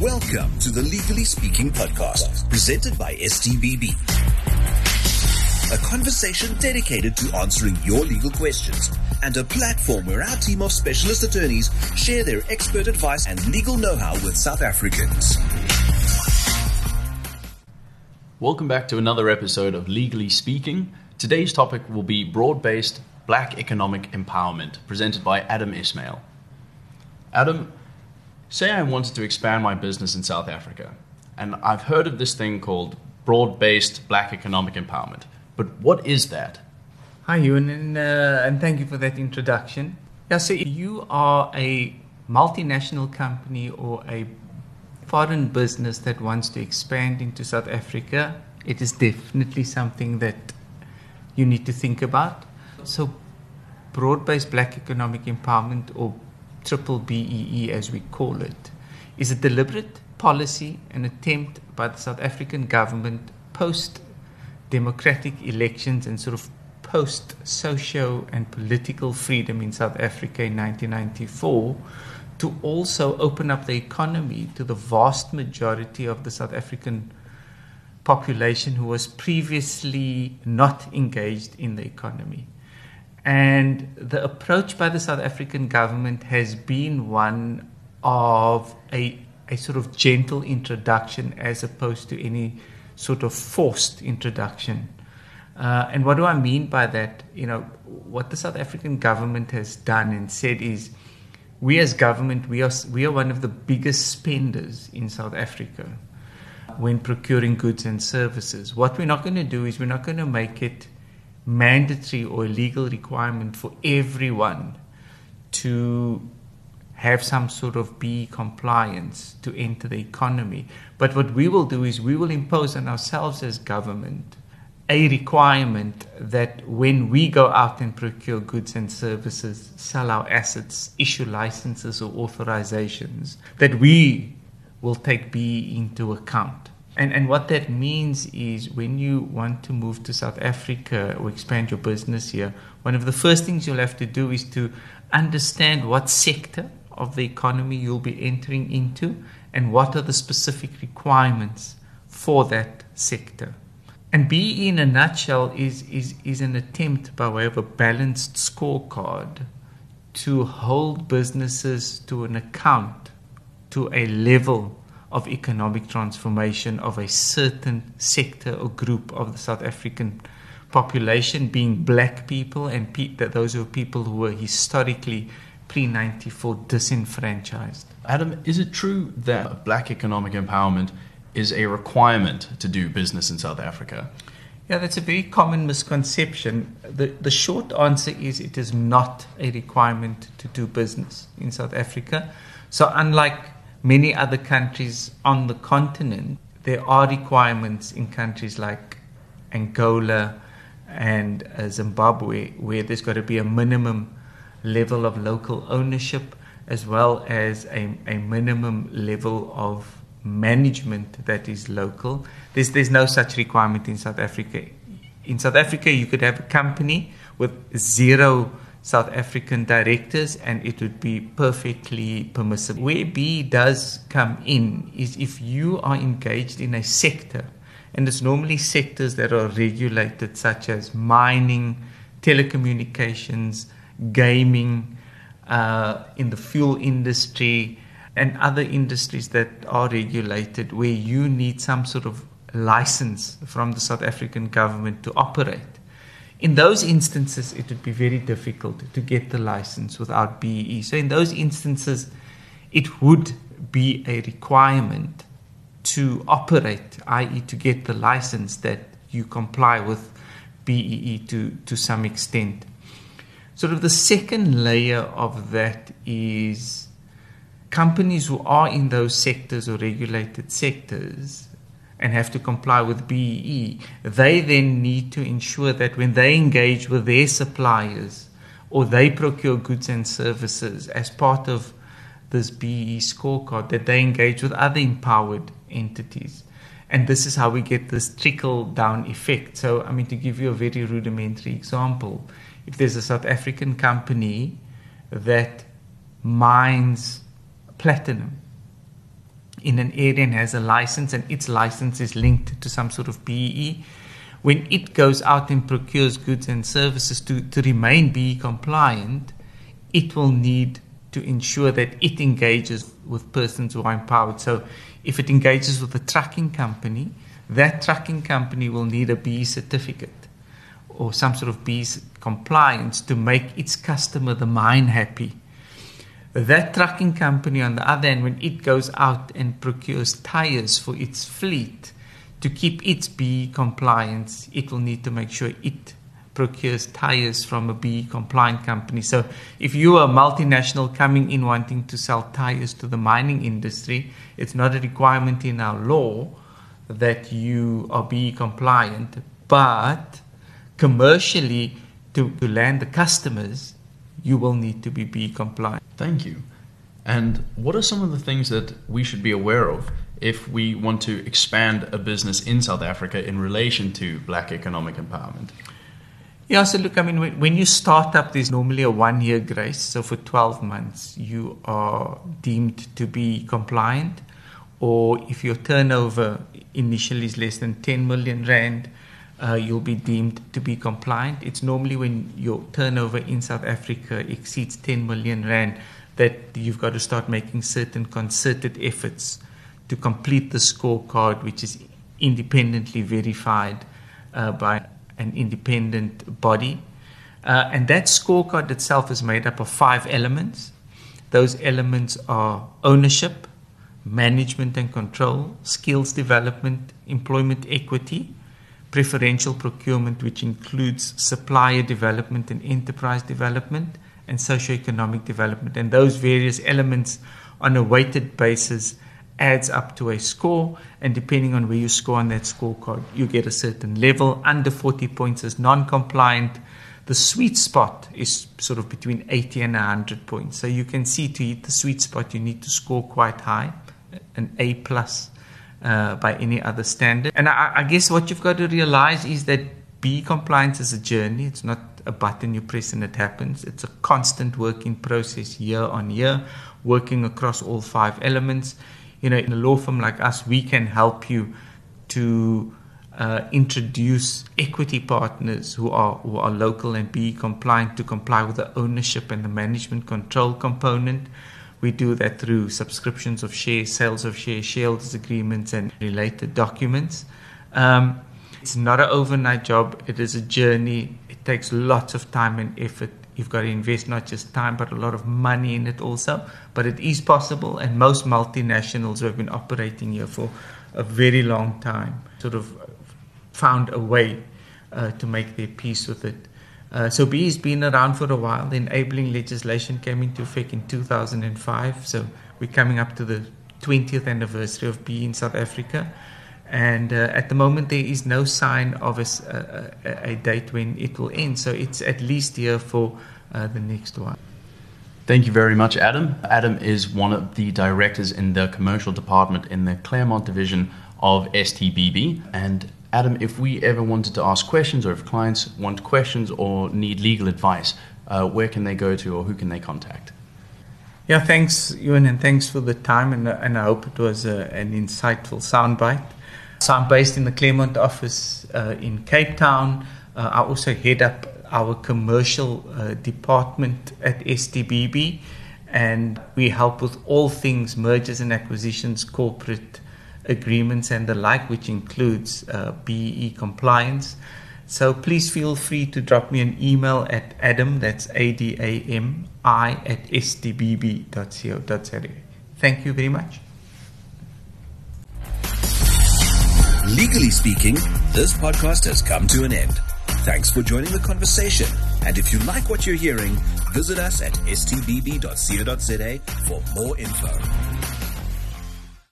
Welcome to the Legally Speaking podcast, presented by STBB. A conversation dedicated to answering your legal questions and a platform where our team of specialist attorneys share their expert advice and legal know-how with South Africans. Welcome back to another episode of Legally Speaking. Today's topic will be broad based black economic empowerment, presented by Adam Ismail. Adam, say I wanted to expand my business in South Africa, and I've heard of this thing called broad based black economic empowerment, but what is that? Hi, Ewan, and, uh, and thank you for that introduction. Yeah, so you are a multinational company or a foreign business that wants to expand into South Africa, it is definitely something that you need to think about. So, broad based black economic empowerment, or triple BEE as we call it, is a deliberate policy and attempt by the South African government post democratic elections and sort of post socio and political freedom in South Africa in 1994 to also open up the economy to the vast majority of the South African population who was previously not engaged in the economy. And the approach by the South African government has been one of a, a sort of gentle introduction as opposed to any sort of forced introduction. Uh, and what do I mean by that? You know, what the South African government has done and said is we as government, we are, we are one of the biggest spenders in South Africa when procuring goods and services. What we're not going to do is we're not going to make it mandatory or a legal requirement for everyone to have some sort of B compliance to enter the economy. But what we will do is we will impose on ourselves as government a requirement that when we go out and procure goods and services, sell our assets, issue licenses or authorizations, that we will take B into account. And, and what that means is when you want to move to South Africa or expand your business here, one of the first things you'll have to do is to understand what sector of the economy you'll be entering into and what are the specific requirements for that sector. And BE in a nutshell is, is, is an attempt by way of a balanced scorecard to hold businesses to an account, to a level of economic transformation of a certain sector or group of the South African population, being black people and pe- that those are people who were historically pre 94 disenfranchised. Adam, is it true that black economic empowerment is a requirement to do business in South Africa? Yeah, that's a very common misconception. The, the short answer is it is not a requirement to do business in South Africa. So, unlike many other countries on the continent, there are requirements in countries like Angola and uh, Zimbabwe where there's got to be a minimum level of local ownership as well as a, a minimum level of management that is local. There's, there's no such requirement in South Africa. In South Africa, you could have a company with zero South African directors and it would be perfectly permissible. Where B does come in is if you are engaged in a sector, and it's normally sectors that are regulated, such as mining, telecommunications, gaming, uh, in the fuel industry, and other industries that are regulated where you need some sort of license from the South African government to operate. In those instances, it would be very difficult to get the license without BEE. So, in those instances, it would be a requirement to operate, i.e., to get the license that you comply with BEE to, to some extent. Sort of the second layer of that is companies who are in those sectors or regulated sectors and have to comply with BEE, they then need to ensure that when they engage with their suppliers or they procure goods and services as part of this BEE scorecard, that they engage with other empowered entities. And this is how we get this trickle down effect. So, I mean, to give you a very rudimentary example, if there's a South African company that mines platinum in an area and has a license and its license is linked to some sort of BEE, when it goes out and procures goods and services to, to remain BEE compliant, it will need to ensure that it engages with persons who are empowered. So if it engages with a trucking company, that trucking company will need a BEE certificate or some sort of BEE compliance to make its customer, the mine, happy. That trucking company, on the other hand, when it goes out and procures tires for its fleet to keep its BEE compliance, it will need to make sure it procures tires from a BEE compliant company. So if you are a multinational coming in wanting to sell tires to the mining industry, it's not a requirement in our law that you are BEE compliant, but commercially to, to land the customers, you will need to be BEE compliant. Thank you. And what are some of the things that we should be aware of if we want to expand a business in South Africa in relation to black economic empowerment? Yeah, so look, I mean, when, you start up, there's normally a one year grace. So for 12 months, you are deemed to be compliant. Or if your turnover initially is less than 10 million Rand, uh, you'll be deemed to be compliant. It's normally when your turnover in South Africa exceeds 10 million Rand that you've got to start making certain concerted efforts to complete the scorecard, which is independently verified uh, by an independent body. Uh, and that scorecard itself is made up of five elements. Those elements are ownership, management and control, skills development, employment equity, preferential procurement, which includes supplier development and enterprise development, and socioeconomic development. And those various elements on a weighted basis adds up to a score, and depending on where you score on that scorecard, you get a certain level. Under 40 points is non compliant. The sweet spot is sort of between 80 and 100 points. So you can see to hit the sweet spot, you need to score quite high, an A plus uh, by any other standard. And I, I guess what you've got to realize is that BEE compliance is a journey. It's not a button you press and it happens. It's a constant working process year on year, working across all five elements you know, in a law firm like us, we can help you to uh, introduce equity partners who are who are local and be compliant to comply with the ownership and the management control component. We do that through subscriptions of shares, sales of shares, shareholders agreements, and related documents. Um, it's not an overnight job. It is a journey. It takes lots of time and effort You've got to invest not just time, but a lot of money in it also. But it is possible, and most multinationals who have been operating here for a very long time sort of found a way uh, to make their peace with it. Uh, so BEE has been around for a while. The enabling legislation came into effect in 2005. So we're coming up to the 20th anniversary of BEE in South Africa. And uh, at the moment, there is no sign of a, a, a, date when it will end. So it's at least here for uh, the next one. Thank you very much, Adam. Adam is one of the directors in the commercial department in the Claremont division of STBB. And Adam, if we ever wanted to ask questions or if clients want questions or need legal advice, uh, where can they go to or who can they contact? Yeah, thanks, Ewan, and thanks for the time. And, and I hope it was a, an insightful soundbite. So I'm based in the Claremont office uh, in Cape Town. Uh, I also head up our commercial uh, department at STBB, and we help with all things mergers and acquisitions, corporate agreements, and the like, which includes uh, BEE compliance. So please feel free to drop me an email at adam, that's A D A M I, at stbb.co.za. Thank you very much. Legally speaking, this podcast has come to an end. Thanks for joining the conversation. And if you like what you're hearing, visit us at stbb.co.za for more info.